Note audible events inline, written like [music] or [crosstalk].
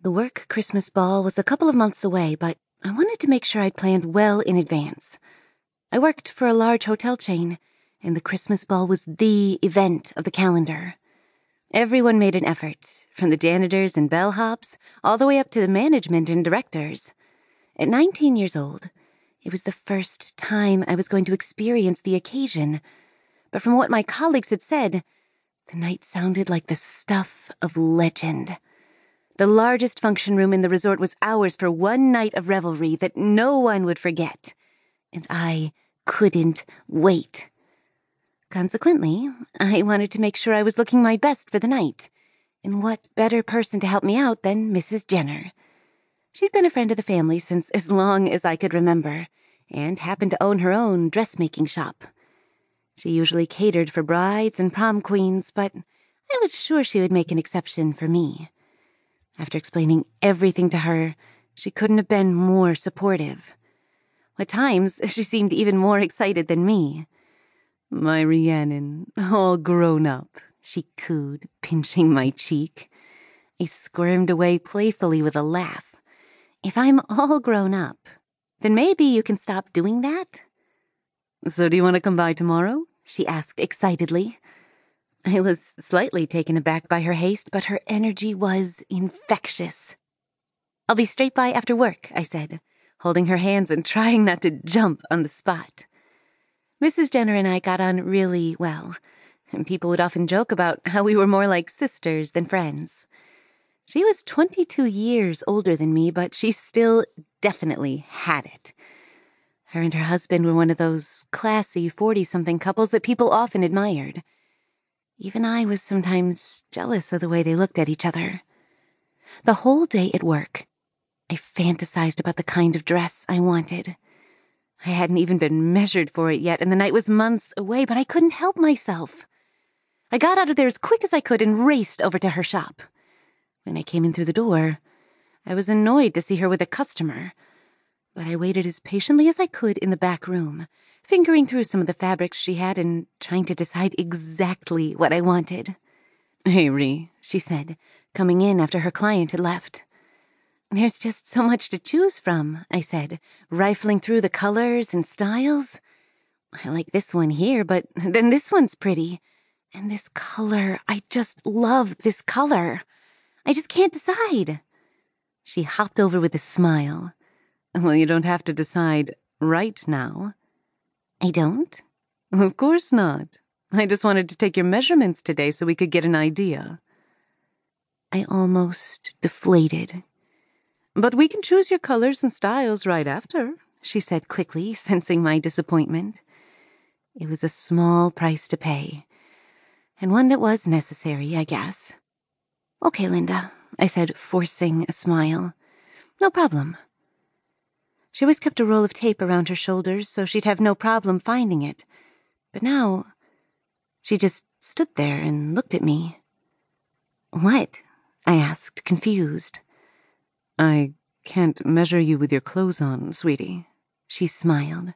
The work Christmas ball was a couple of months away, but I wanted to make sure I'd planned well in advance. I worked for a large hotel chain, and the Christmas ball was the event of the calendar. Everyone made an effort, from the janitors and bellhops all the way up to the management and directors. At 19 years old, it was the first time I was going to experience the occasion. But from what my colleagues had said, the night sounded like the stuff of legend. The largest function room in the resort was ours for one night of revelry that no one would forget. And I couldn't wait. Consequently, I wanted to make sure I was looking my best for the night. And what better person to help me out than Mrs. Jenner? She'd been a friend of the family since as long as I could remember, and happened to own her own dressmaking shop. She usually catered for brides and prom queens, but I was sure she would make an exception for me. After explaining everything to her, she couldn't have been more supportive. At times, [laughs] she seemed even more excited than me. My Rhiannon, all grown up, she cooed, pinching my cheek. I squirmed away playfully with a laugh. If I'm all grown up, then maybe you can stop doing that? So do you want to come by tomorrow? She asked excitedly. I was slightly taken aback by her haste, but her energy was infectious. I'll be straight by after work, I said, holding her hands and trying not to jump on the spot. Mrs. Jenner and I got on really well, and people would often joke about how we were more like sisters than friends. She was 22 years older than me, but she still definitely had it. Her and her husband were one of those classy 40 something couples that people often admired. Even I was sometimes jealous of the way they looked at each other. The whole day at work, I fantasized about the kind of dress I wanted. I hadn't even been measured for it yet, and the night was months away, but I couldn't help myself. I got out of there as quick as I could and raced over to her shop. When I came in through the door, I was annoyed to see her with a customer, but I waited as patiently as I could in the back room, fingering through some of the fabrics she had and trying to decide exactly what I wanted. Hey, Ree, she said, coming in after her client had left. There's just so much to choose from, I said, rifling through the colors and styles. I like this one here, but then this one's pretty. And this color, I just love this color. I just can't decide. She hopped over with a smile. Well, you don't have to decide right now. I don't? Of course not. I just wanted to take your measurements today so we could get an idea. I almost deflated but we can choose your colors and styles right after, she said quickly, [laughs] sensing my disappointment. It was a small price to pay, and one that was necessary, I guess. Okay, Linda, I said, forcing a smile. No problem. She always kept a roll of tape around her shoulders so she'd have no problem finding it. But now, she just stood there and looked at me. What? I asked, confused. I can't measure you with your clothes on, sweetie. She smiled.